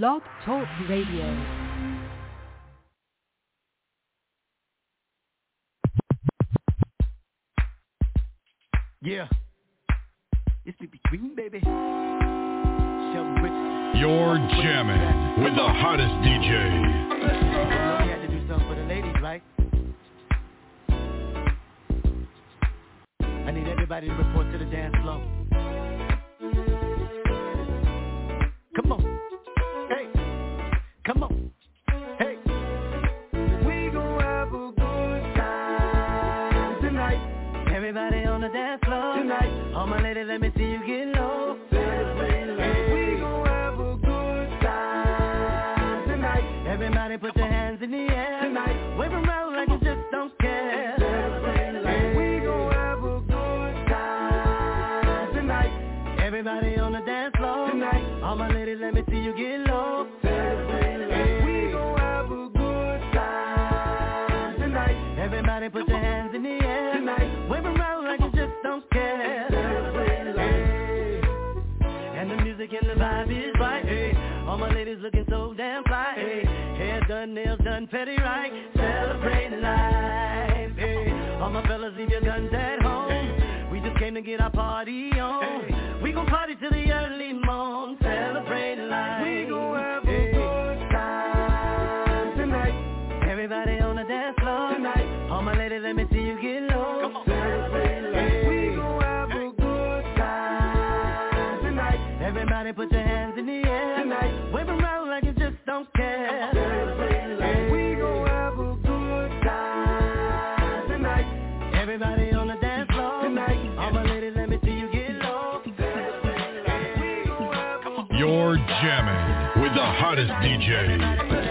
Blog Talk Radio. Yeah. It's the between, baby. You're jamming with the hottest DJ. had to do something for the ladies, right? I need everybody to report to the dance on the dance floor tonight. All my ladies, let me see you get vibe is right, ayy. All my ladies looking so damn fly, ayy. Hair done, nails done, petty right. Celebrate life, ayy. All my fellas leave your guns at home. We just came to get our party on. We gon' party till the You're jamming with the hottest DJ.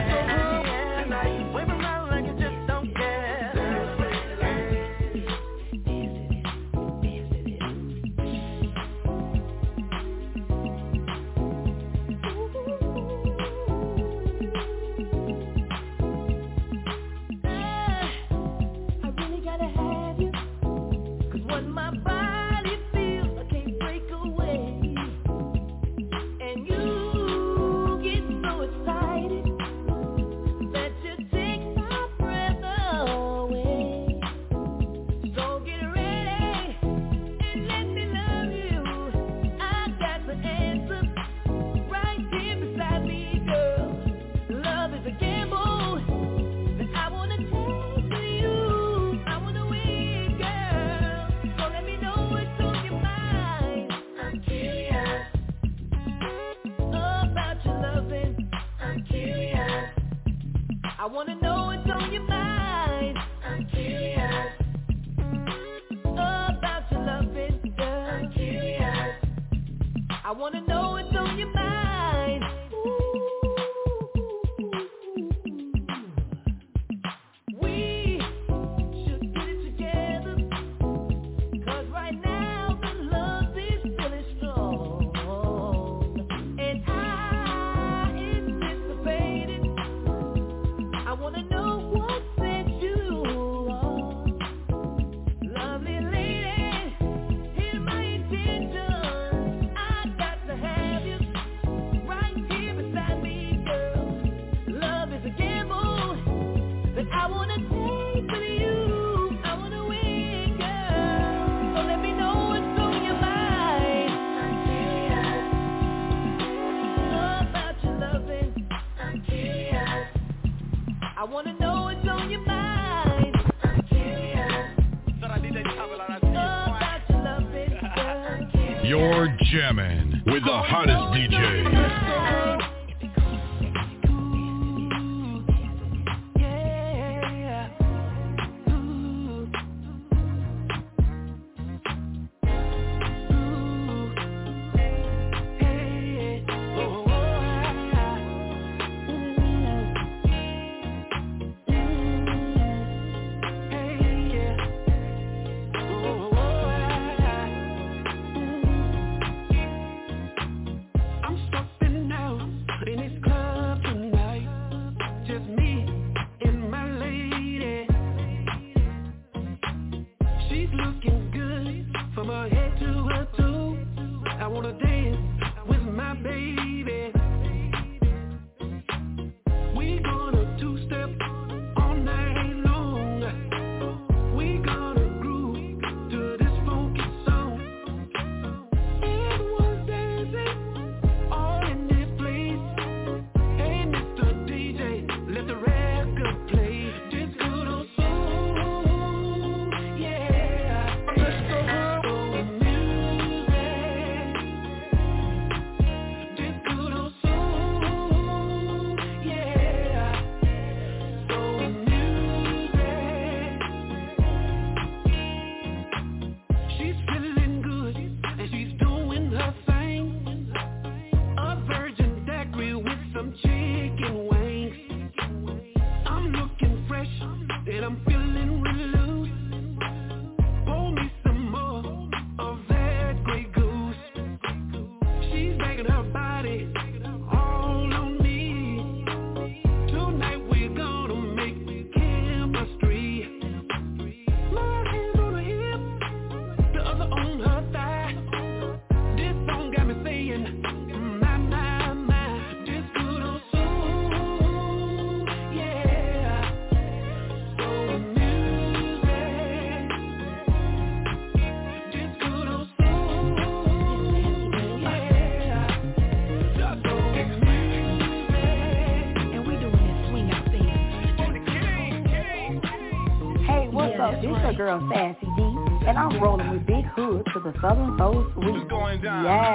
girl Sassy D, and I'm rolling with Bigg Hood to the Southern Soul Suite. Yes.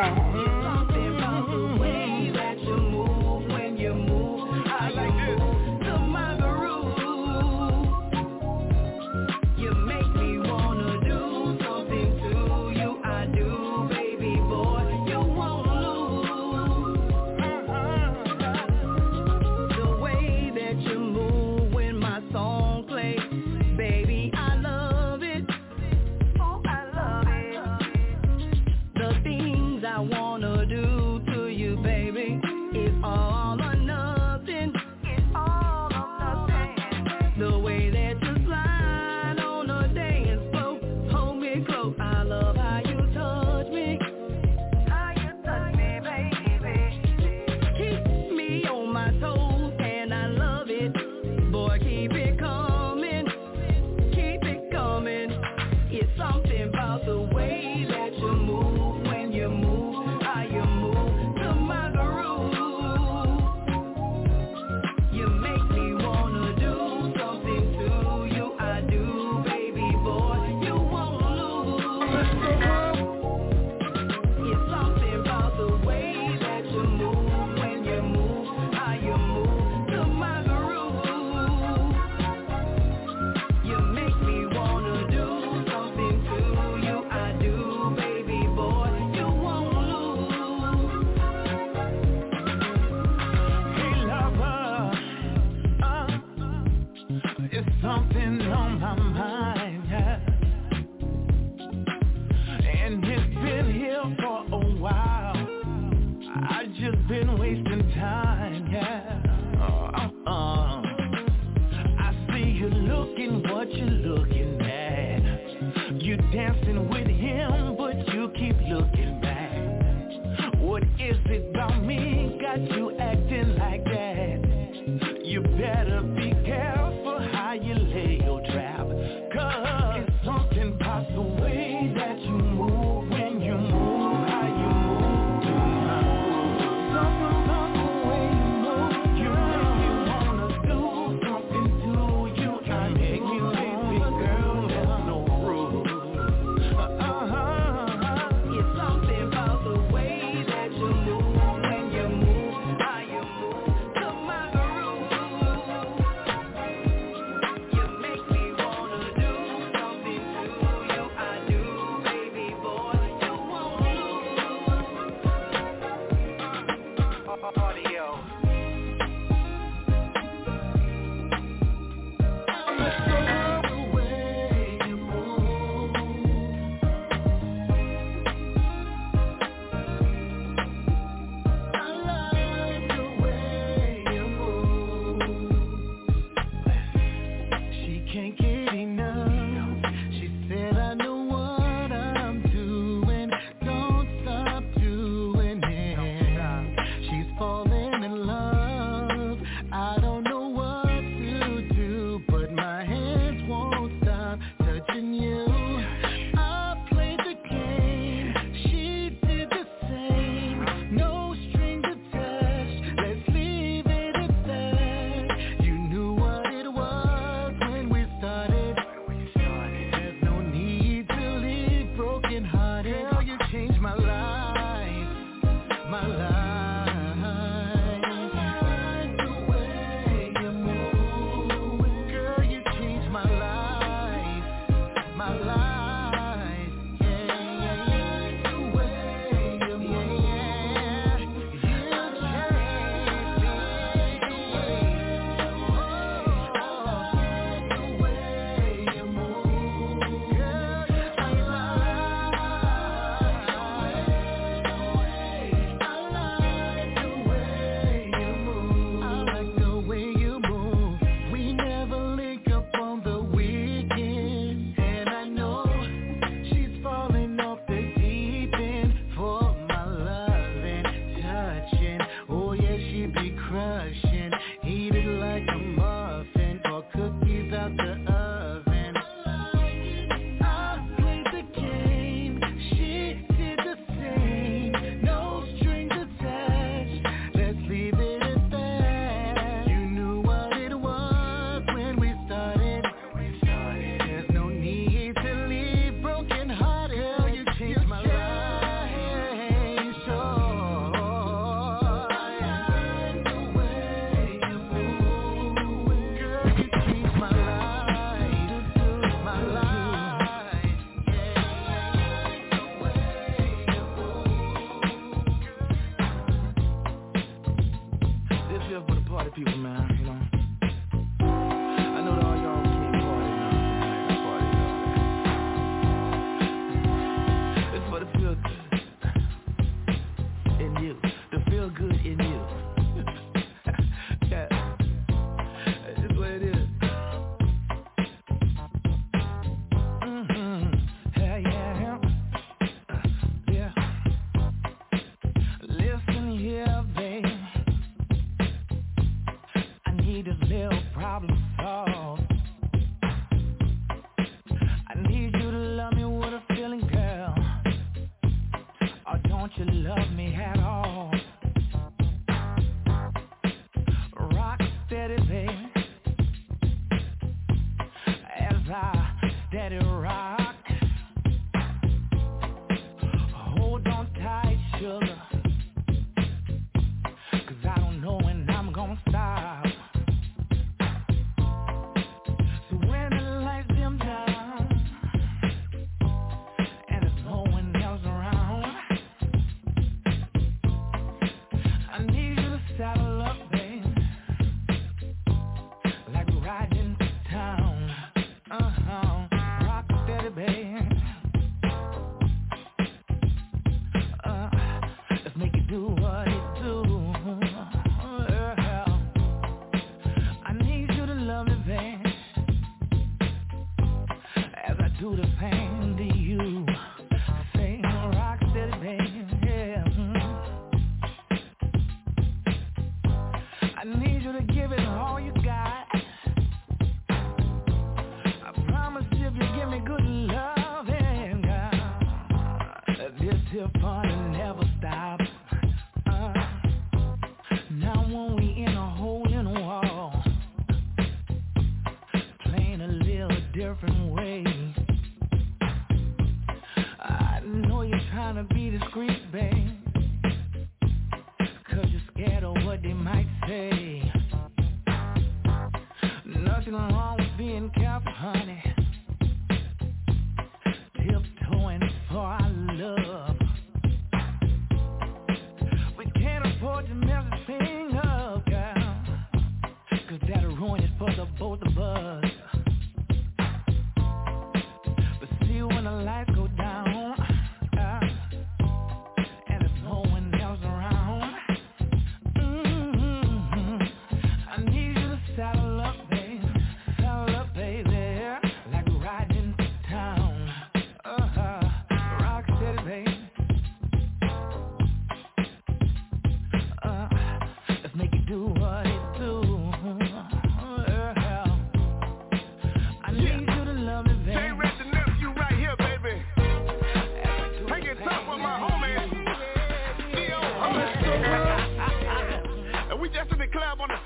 That's in the club on the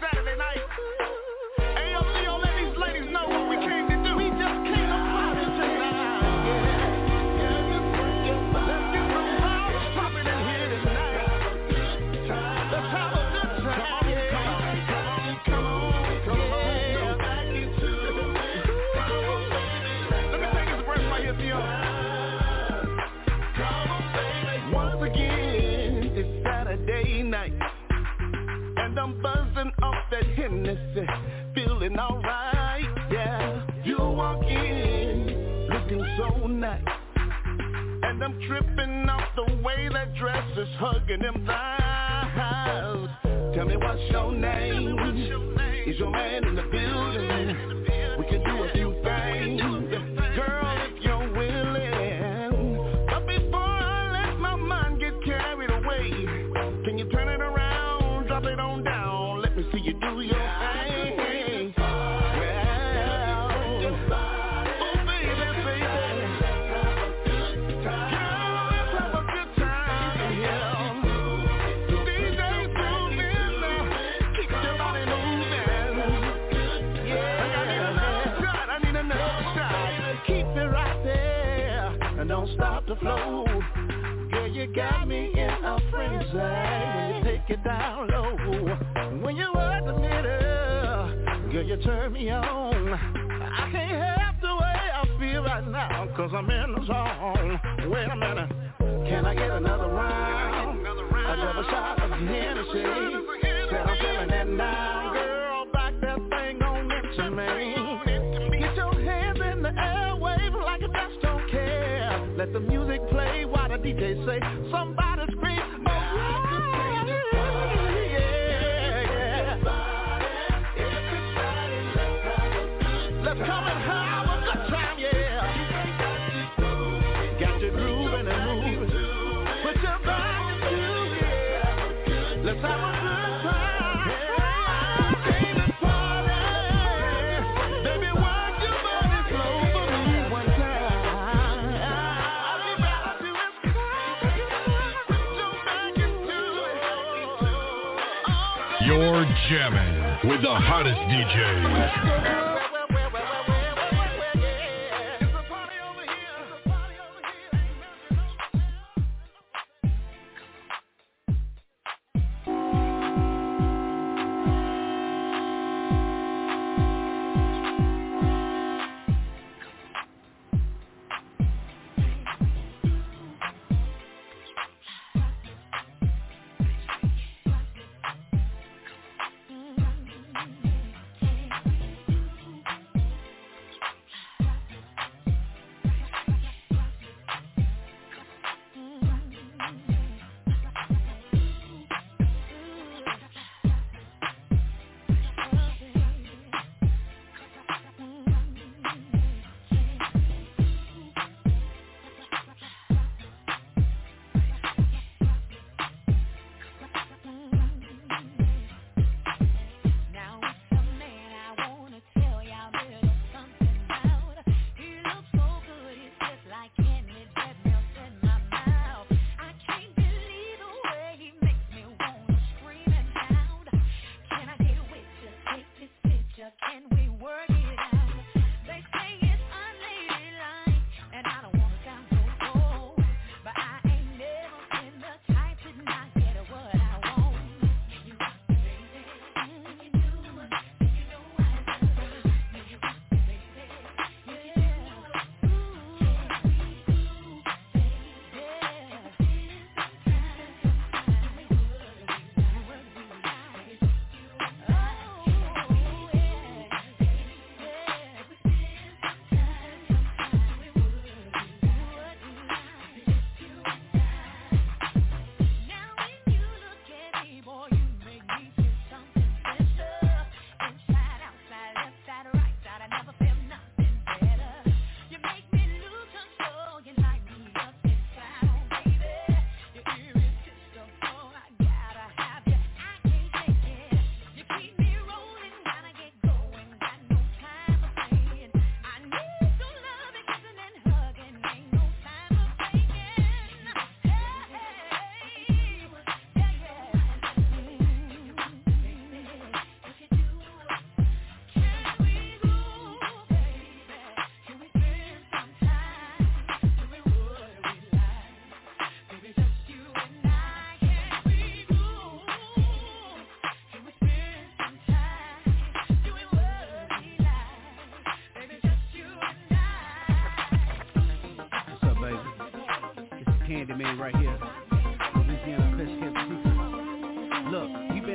I'm tripping off the way that dress is hugging them thighs. Tell me what's your name? Is your man in the building? We can do a few things. got me in a frenzy. When you take it down low, when you work the middle, girl, you turn me on. I can't help the way I feel right now, cause I'm in the zone. Wait a minute, can I get another round? Another shot of Hennessy. Said I'm feeling that now, girl, back that thing on into me. Get your hands in the air, wave like a best don't care. Let the music DJ say? Somebody jamming with the hottest DJs.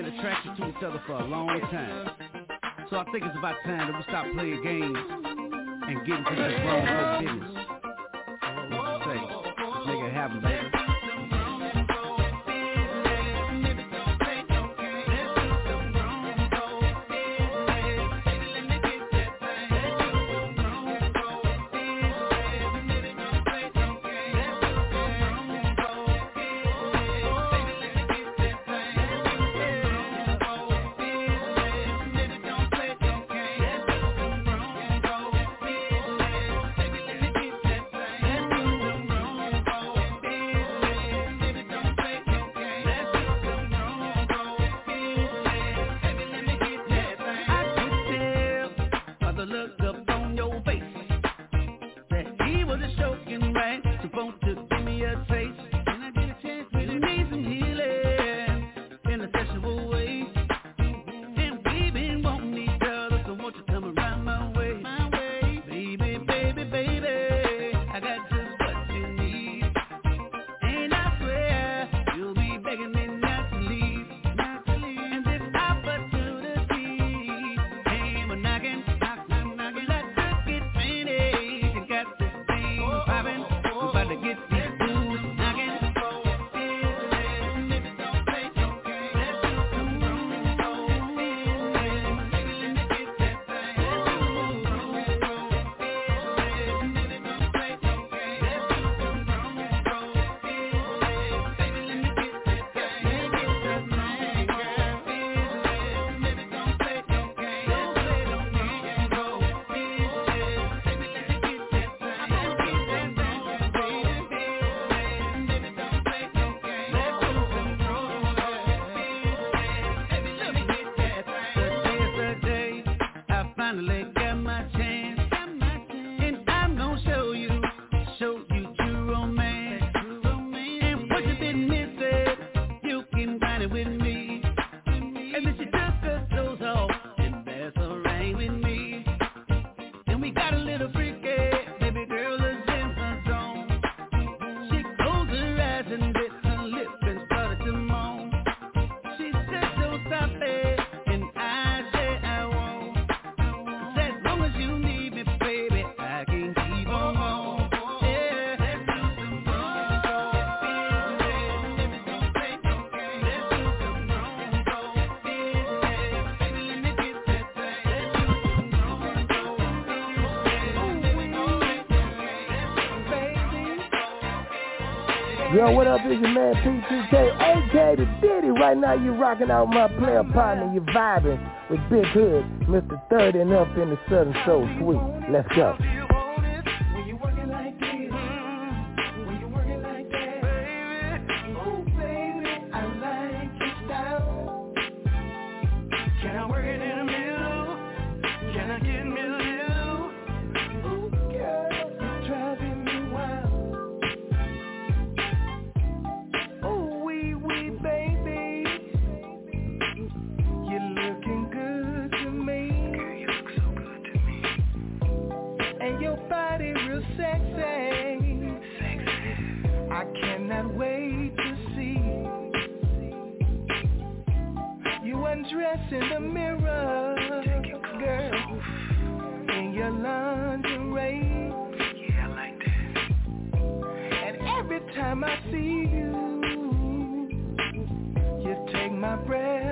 been attracted to each other for a long time. So I think it's about time that we stop playing games and get into this grown folk business. What you say? Let's make it happen, baby. Yo, what up? It's your man P2K, the Diddy. Right now you rocking out my player partner. You vibing with Bigg Hood, Mr. Thirty, and Up in the Southern Soul Suite. Let's go. undress in the mirror, girl, in your lingerie. Yeah, I like that. And every time I see you, you take my breath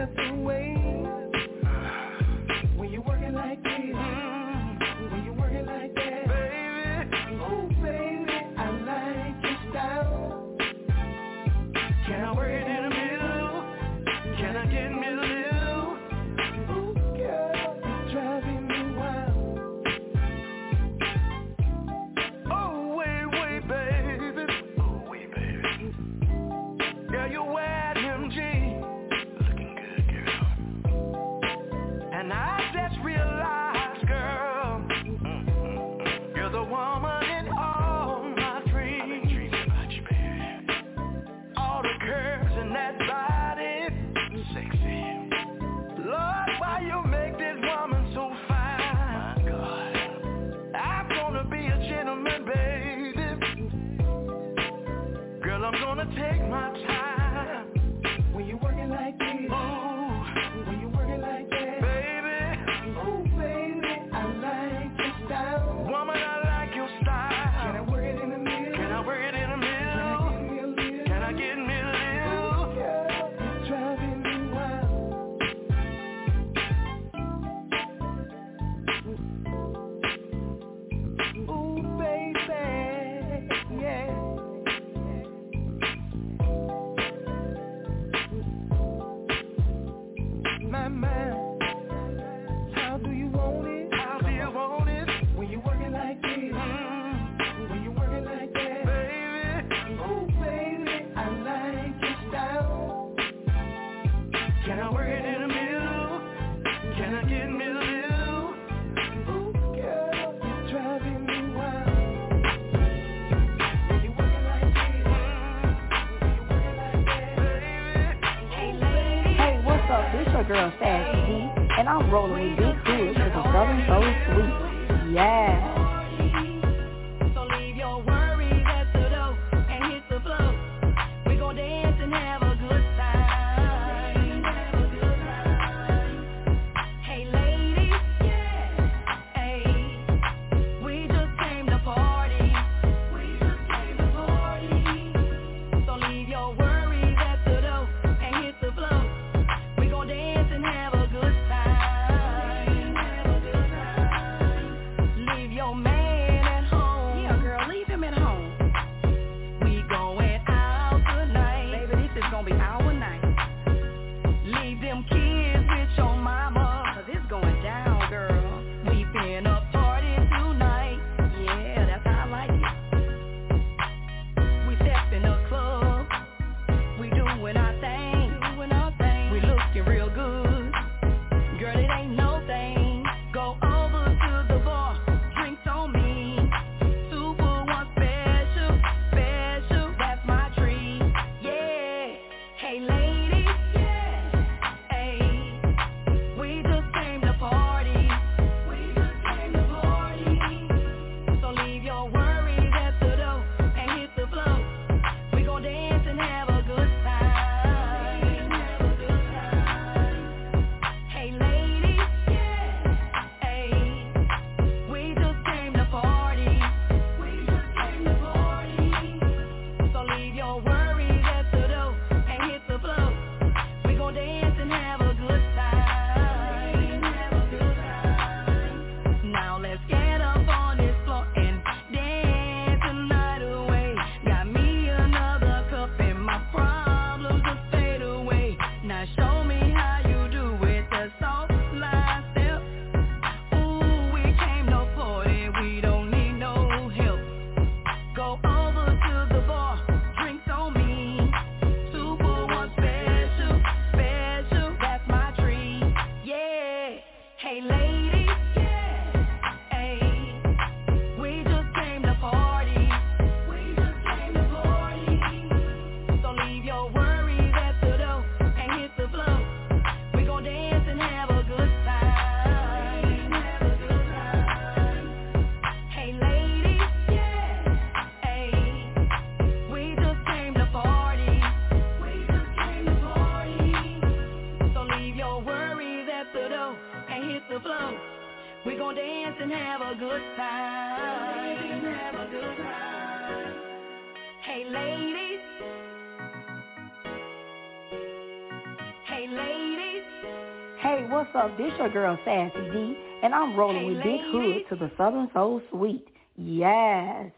up? This your girl Sassy D, and I'm rolling hey, with Bigg Hood to the Southern Soul Suite. Yes.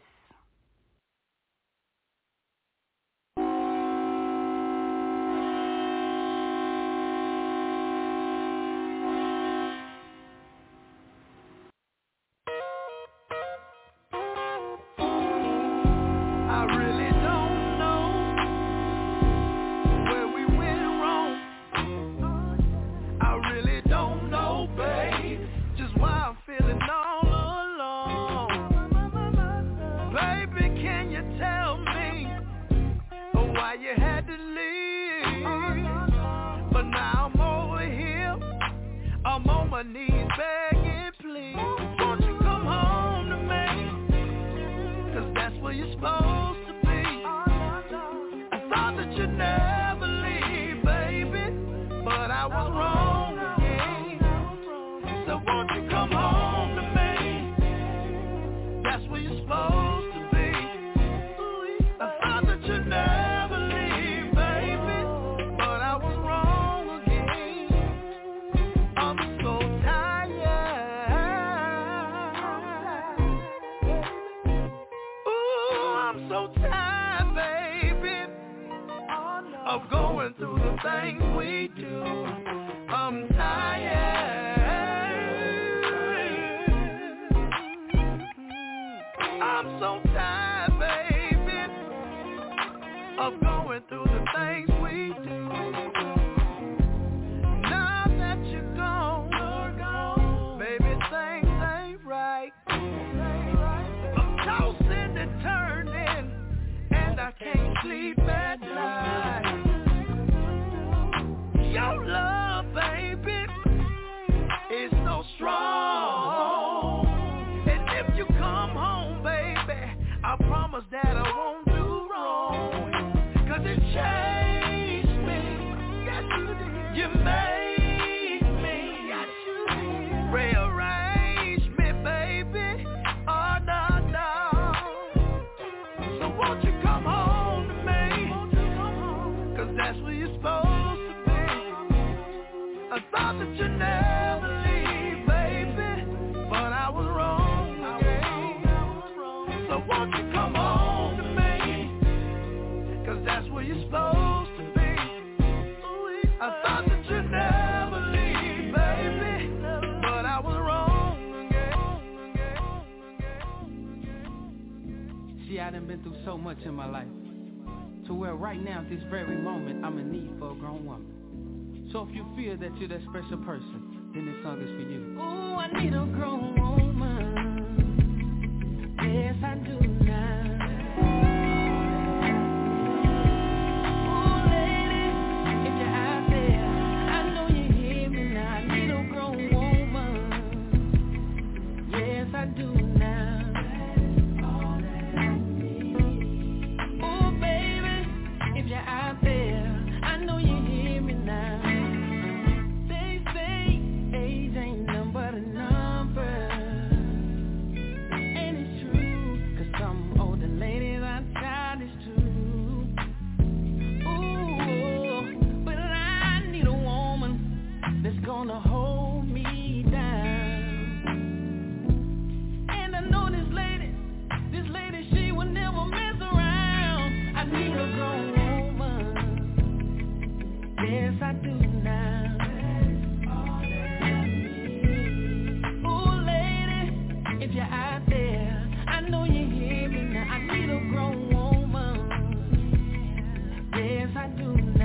Right now, at this very moment, I'm in need for a grown woman. So if you feel that you're that special person, then this song is for you. Ooh, I need a grown woman. do.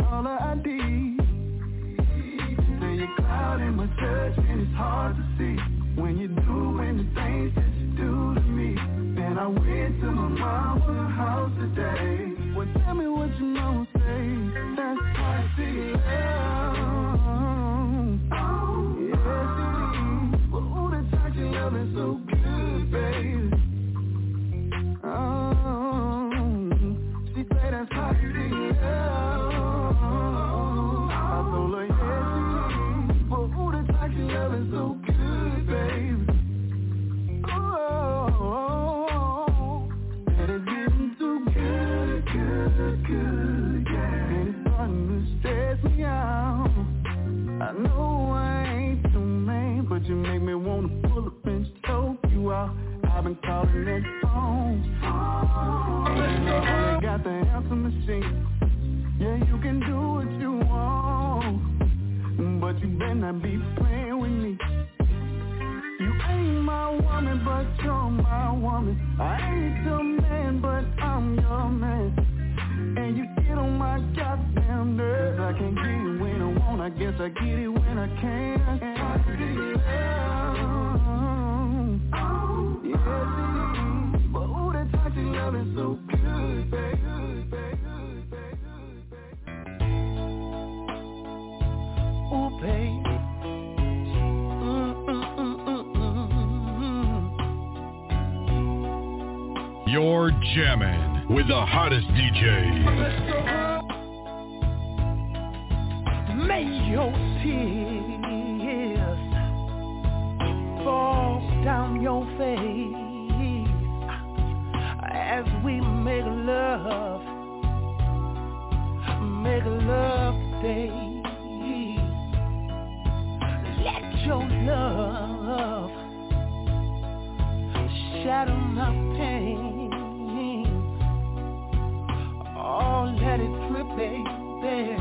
On And got the answer machine. Yeah, you can do what you want, but you better not be playing with me. You ain't my woman, but you're my woman. I ain't your man, but I'm your man. And you get on my goddamn nerves. I can get it when I want, I guess I get it when I can. That toxic love is so good. Ooh. You're jamming with the hottest DJ. May your tears fall down your face as we make love, make love today. Let your love shadow my pain. Oh, let it drip, baby.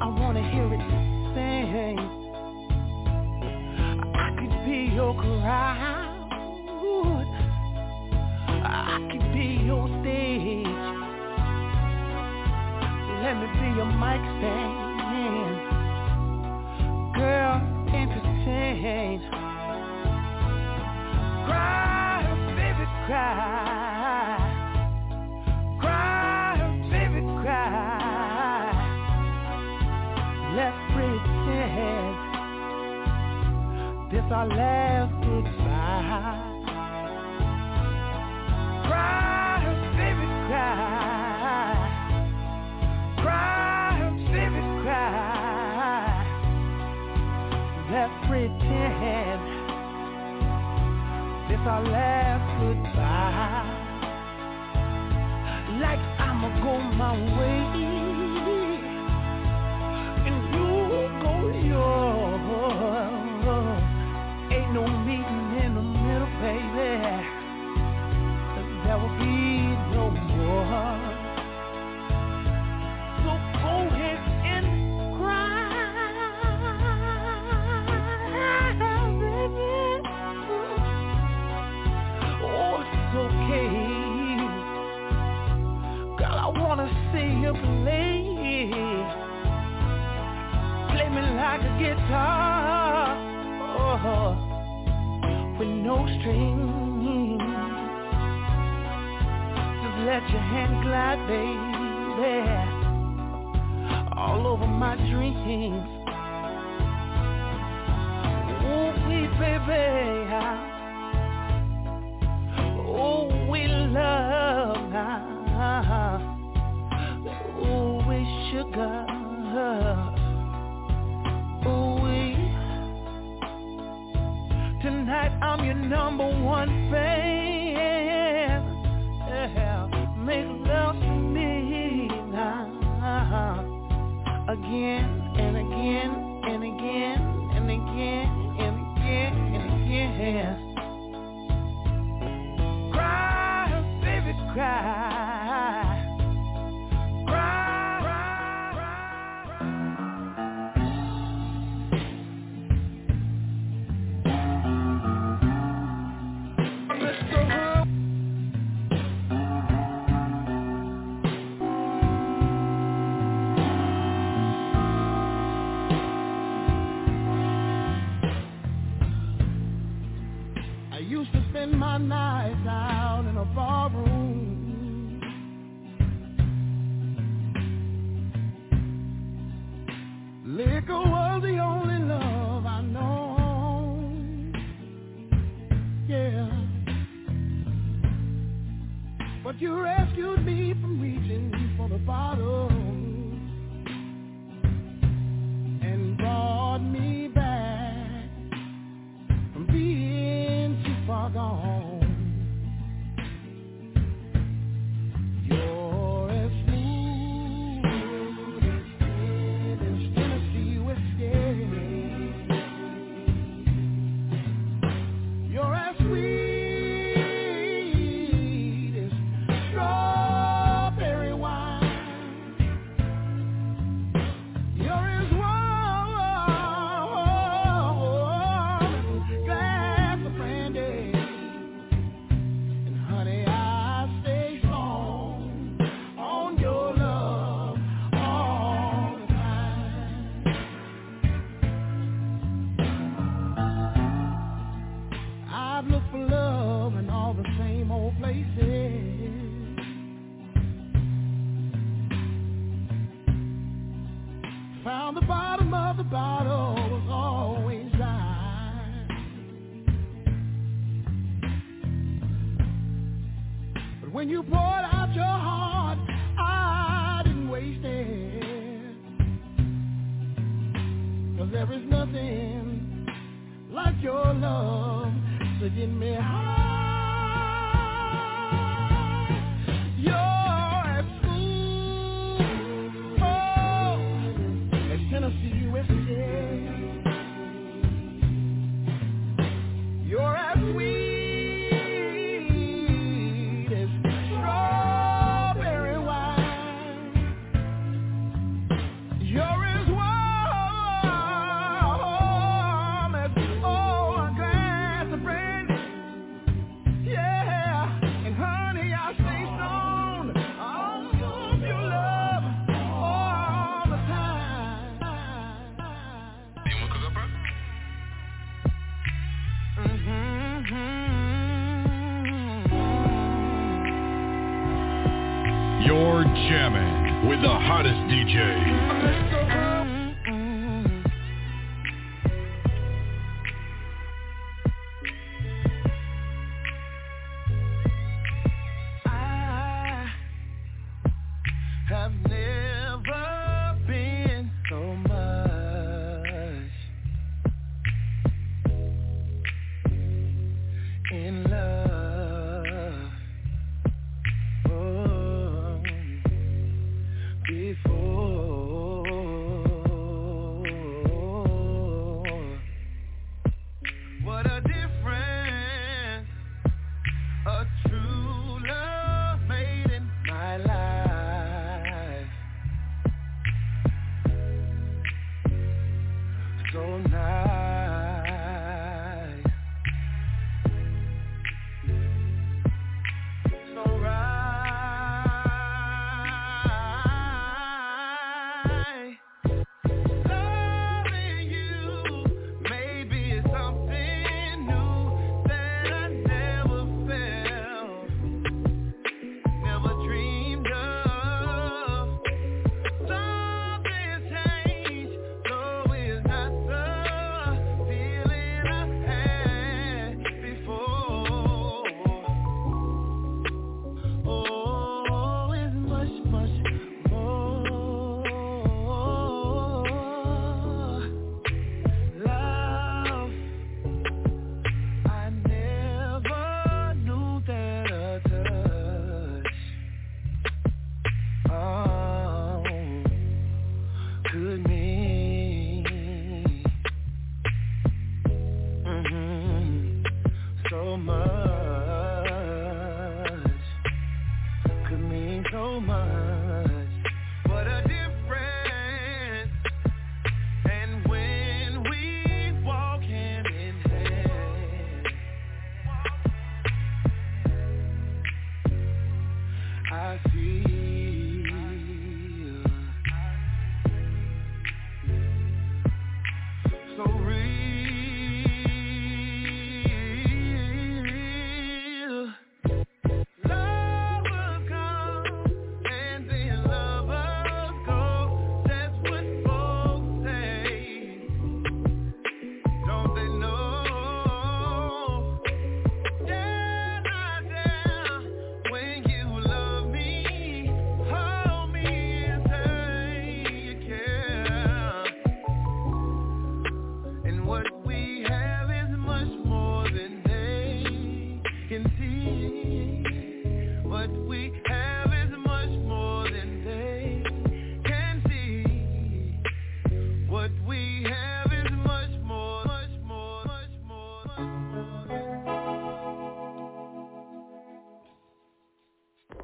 I wanna hear it sing. I could be your crowd. Your mic stand. Girl, entertain. Cry, baby, cry. Cry, baby, cry. Let's pretend this our last Let's pretend this our last goodbye. Like I'ma go my way like a guitar. Oh, with no strings. Just let your hand glide, baby. All over my dreams. Oh, we baby. Oh, I'm your number one fan. Yeah. Make love to me now again. Jamming with the hottest DJ.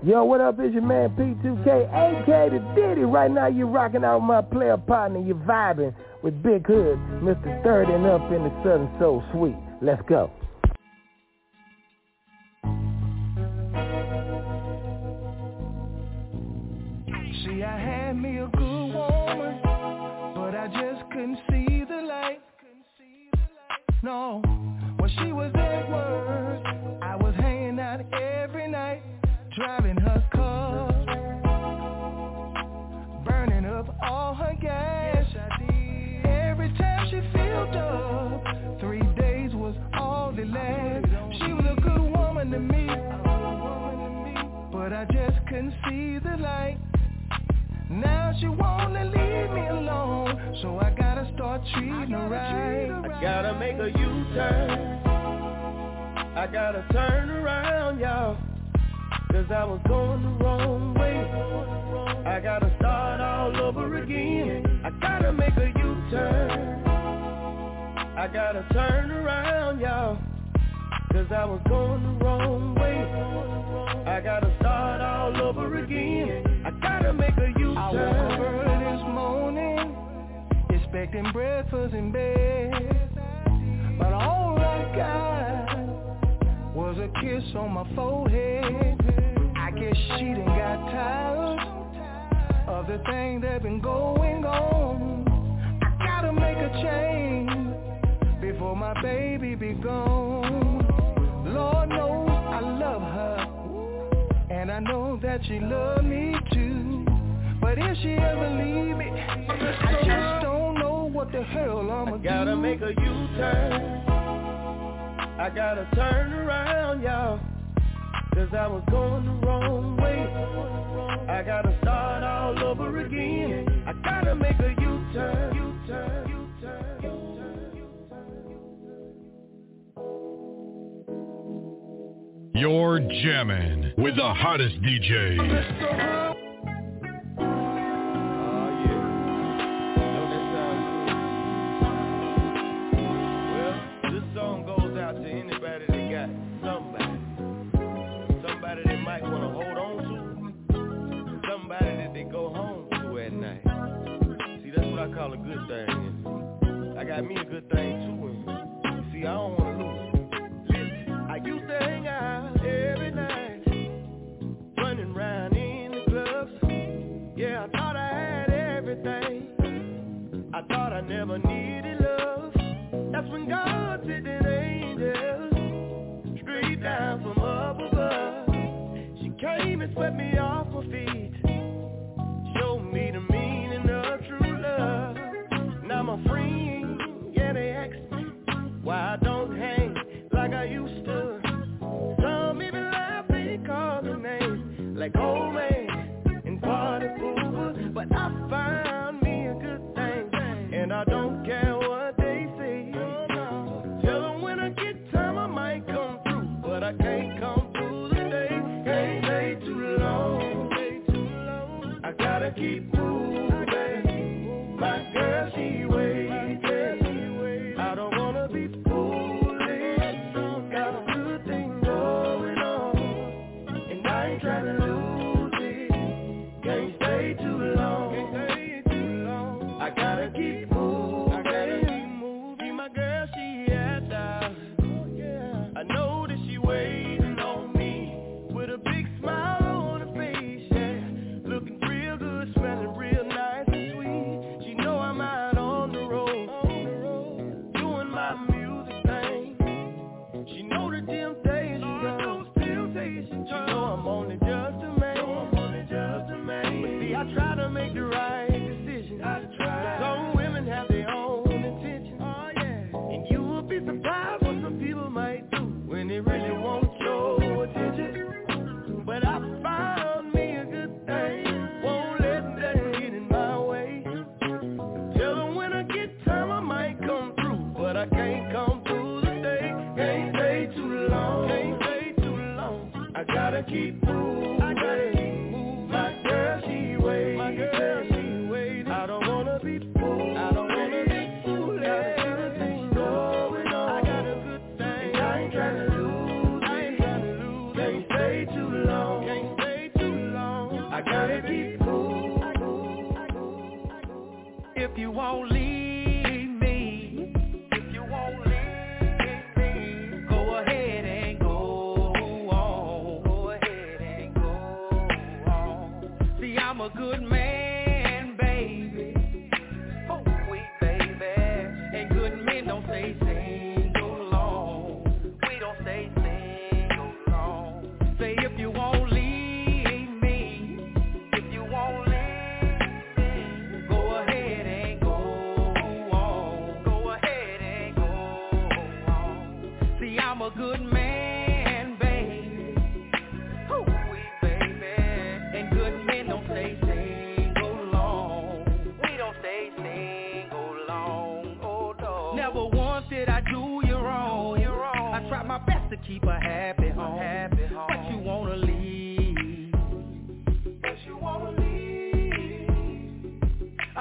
Yo, what up? It's your man P2K, AK the Diddy. Right now you're rocking out with my player partner. You're vibing with Bigg Hood, Mr. 30 and up in the Southern Soul Suite. Let's go. See, I had me a good woman, but I just couldn't see the light. No, when she was at work, couldn't see the light. Now she wanna leave me alone, so I gotta start treating her right. I gotta make a U-turn. I gotta turn around, y'all. Cause I was going the wrong way. I gotta start all over again. I gotta make a U-turn. I gotta turn around, y'all. Cause I was going the wrong way. I gotta start all over again. I gotta make a U-turn. I woke up this morning, expecting breakfast in bed. But all I got was a kiss on my forehead. I guess she done got tired of the thing that been going on. I gotta make a change before my baby be gone. I know that she love me too. But if she ever leave me, I just don't know what the hell I'ma do. Gotta make a U-turn. I gotta turn around, y'all. Cause I was going the wrong way. I gotta start all over again. I gotta make a. U-turn. You're jamming with the hottest DJs.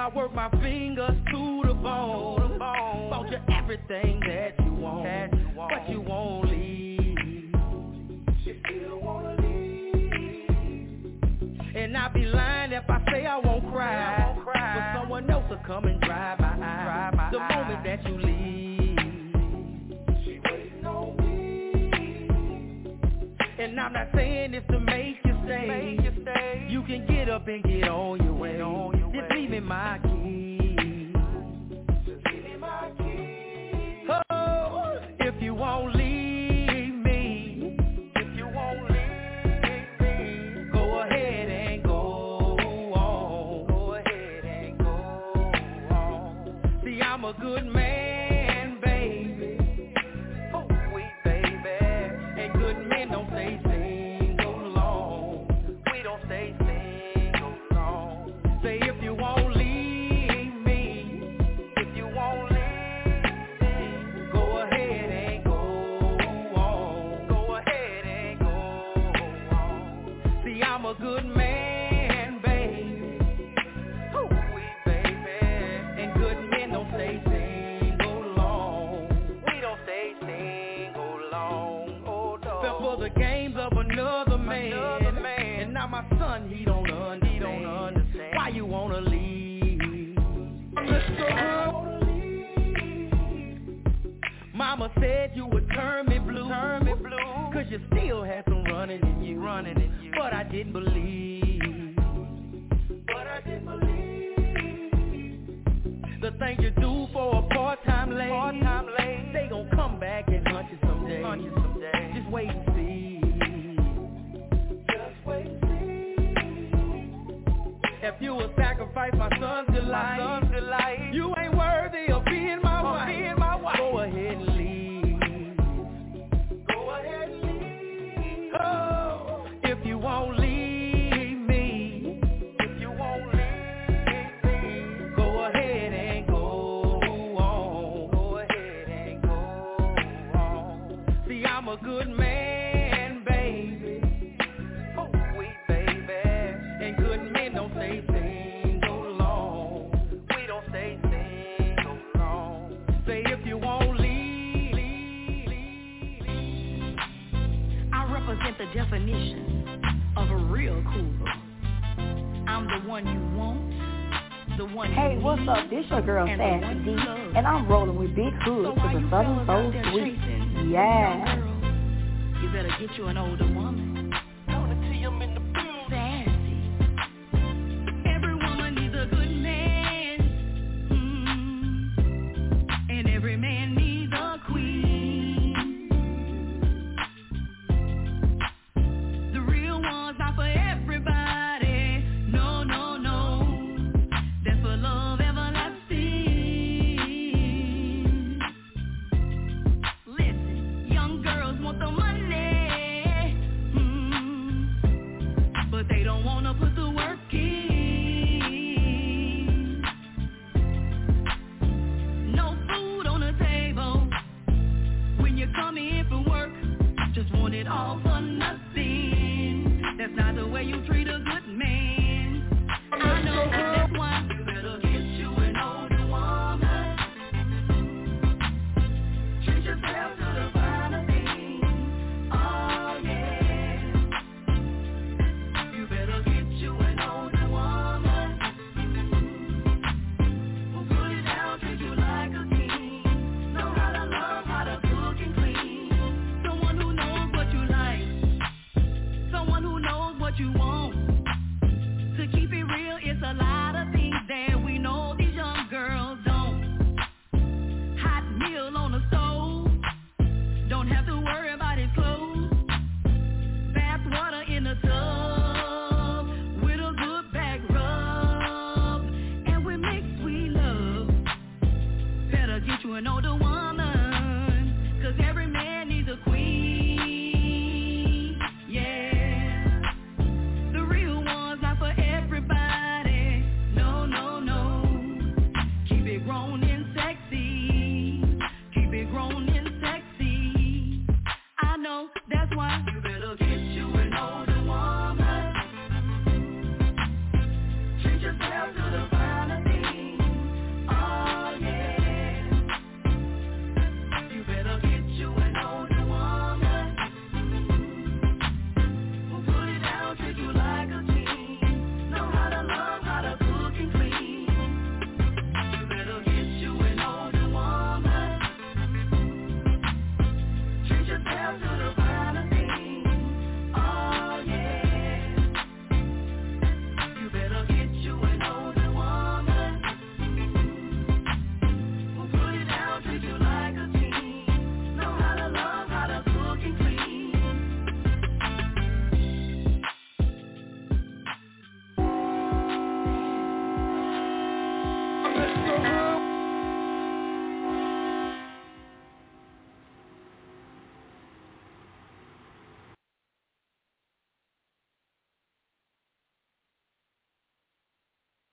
I work my fingers to the bone. Bought you everything that you want, that you want. but you won't leave. And I'd be lying if I say I won't cry. I cry. But someone else will come and dry my eyes. My the eyes. moment that you leave. And I'm not saying this to make you stay. Make you, stay. you can get up and get on your way my key. said you would turn me blue, turn me blue. Cause you still had some running in you, running in you. But I didn't believe. But I didn't believe. The thing you do for a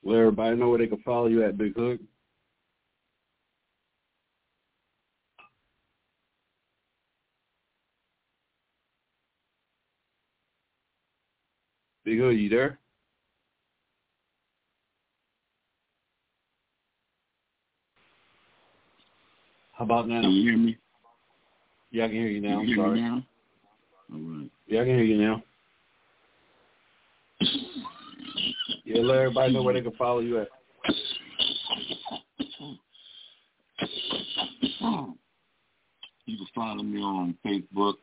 Let everybody know where they can follow you at Bigg Hood. Bigg Hood, you there? How about now? Can you hear me? Yeah, I can hear you now. Can you I'm sorry. now? All right. Yeah, I can hear you now. Yeah, let everybody know where they can follow you at. You can follow me on Facebook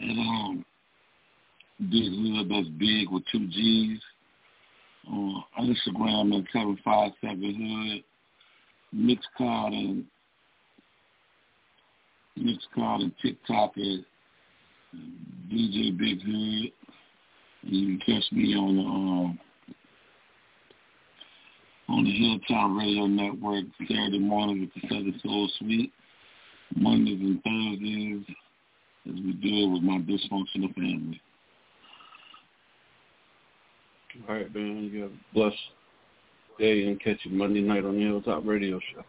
and um, Bigg Hood, that's big with two G's. On Instagram at 757 Hood. Mixcloud and Mixcloud and TikTok at DJ Bigg Hood. And you can catch me on the um, on the Hilltop Radio Network Saturday morning with the Southern Soul Suite, Mondays and Thursdays as we deal with my dysfunctional family. All right, man. You have a blessed day and catch you Monday night on the Hilltop Radio Show.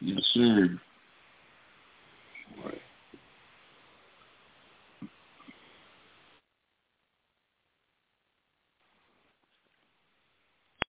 Yes, sir.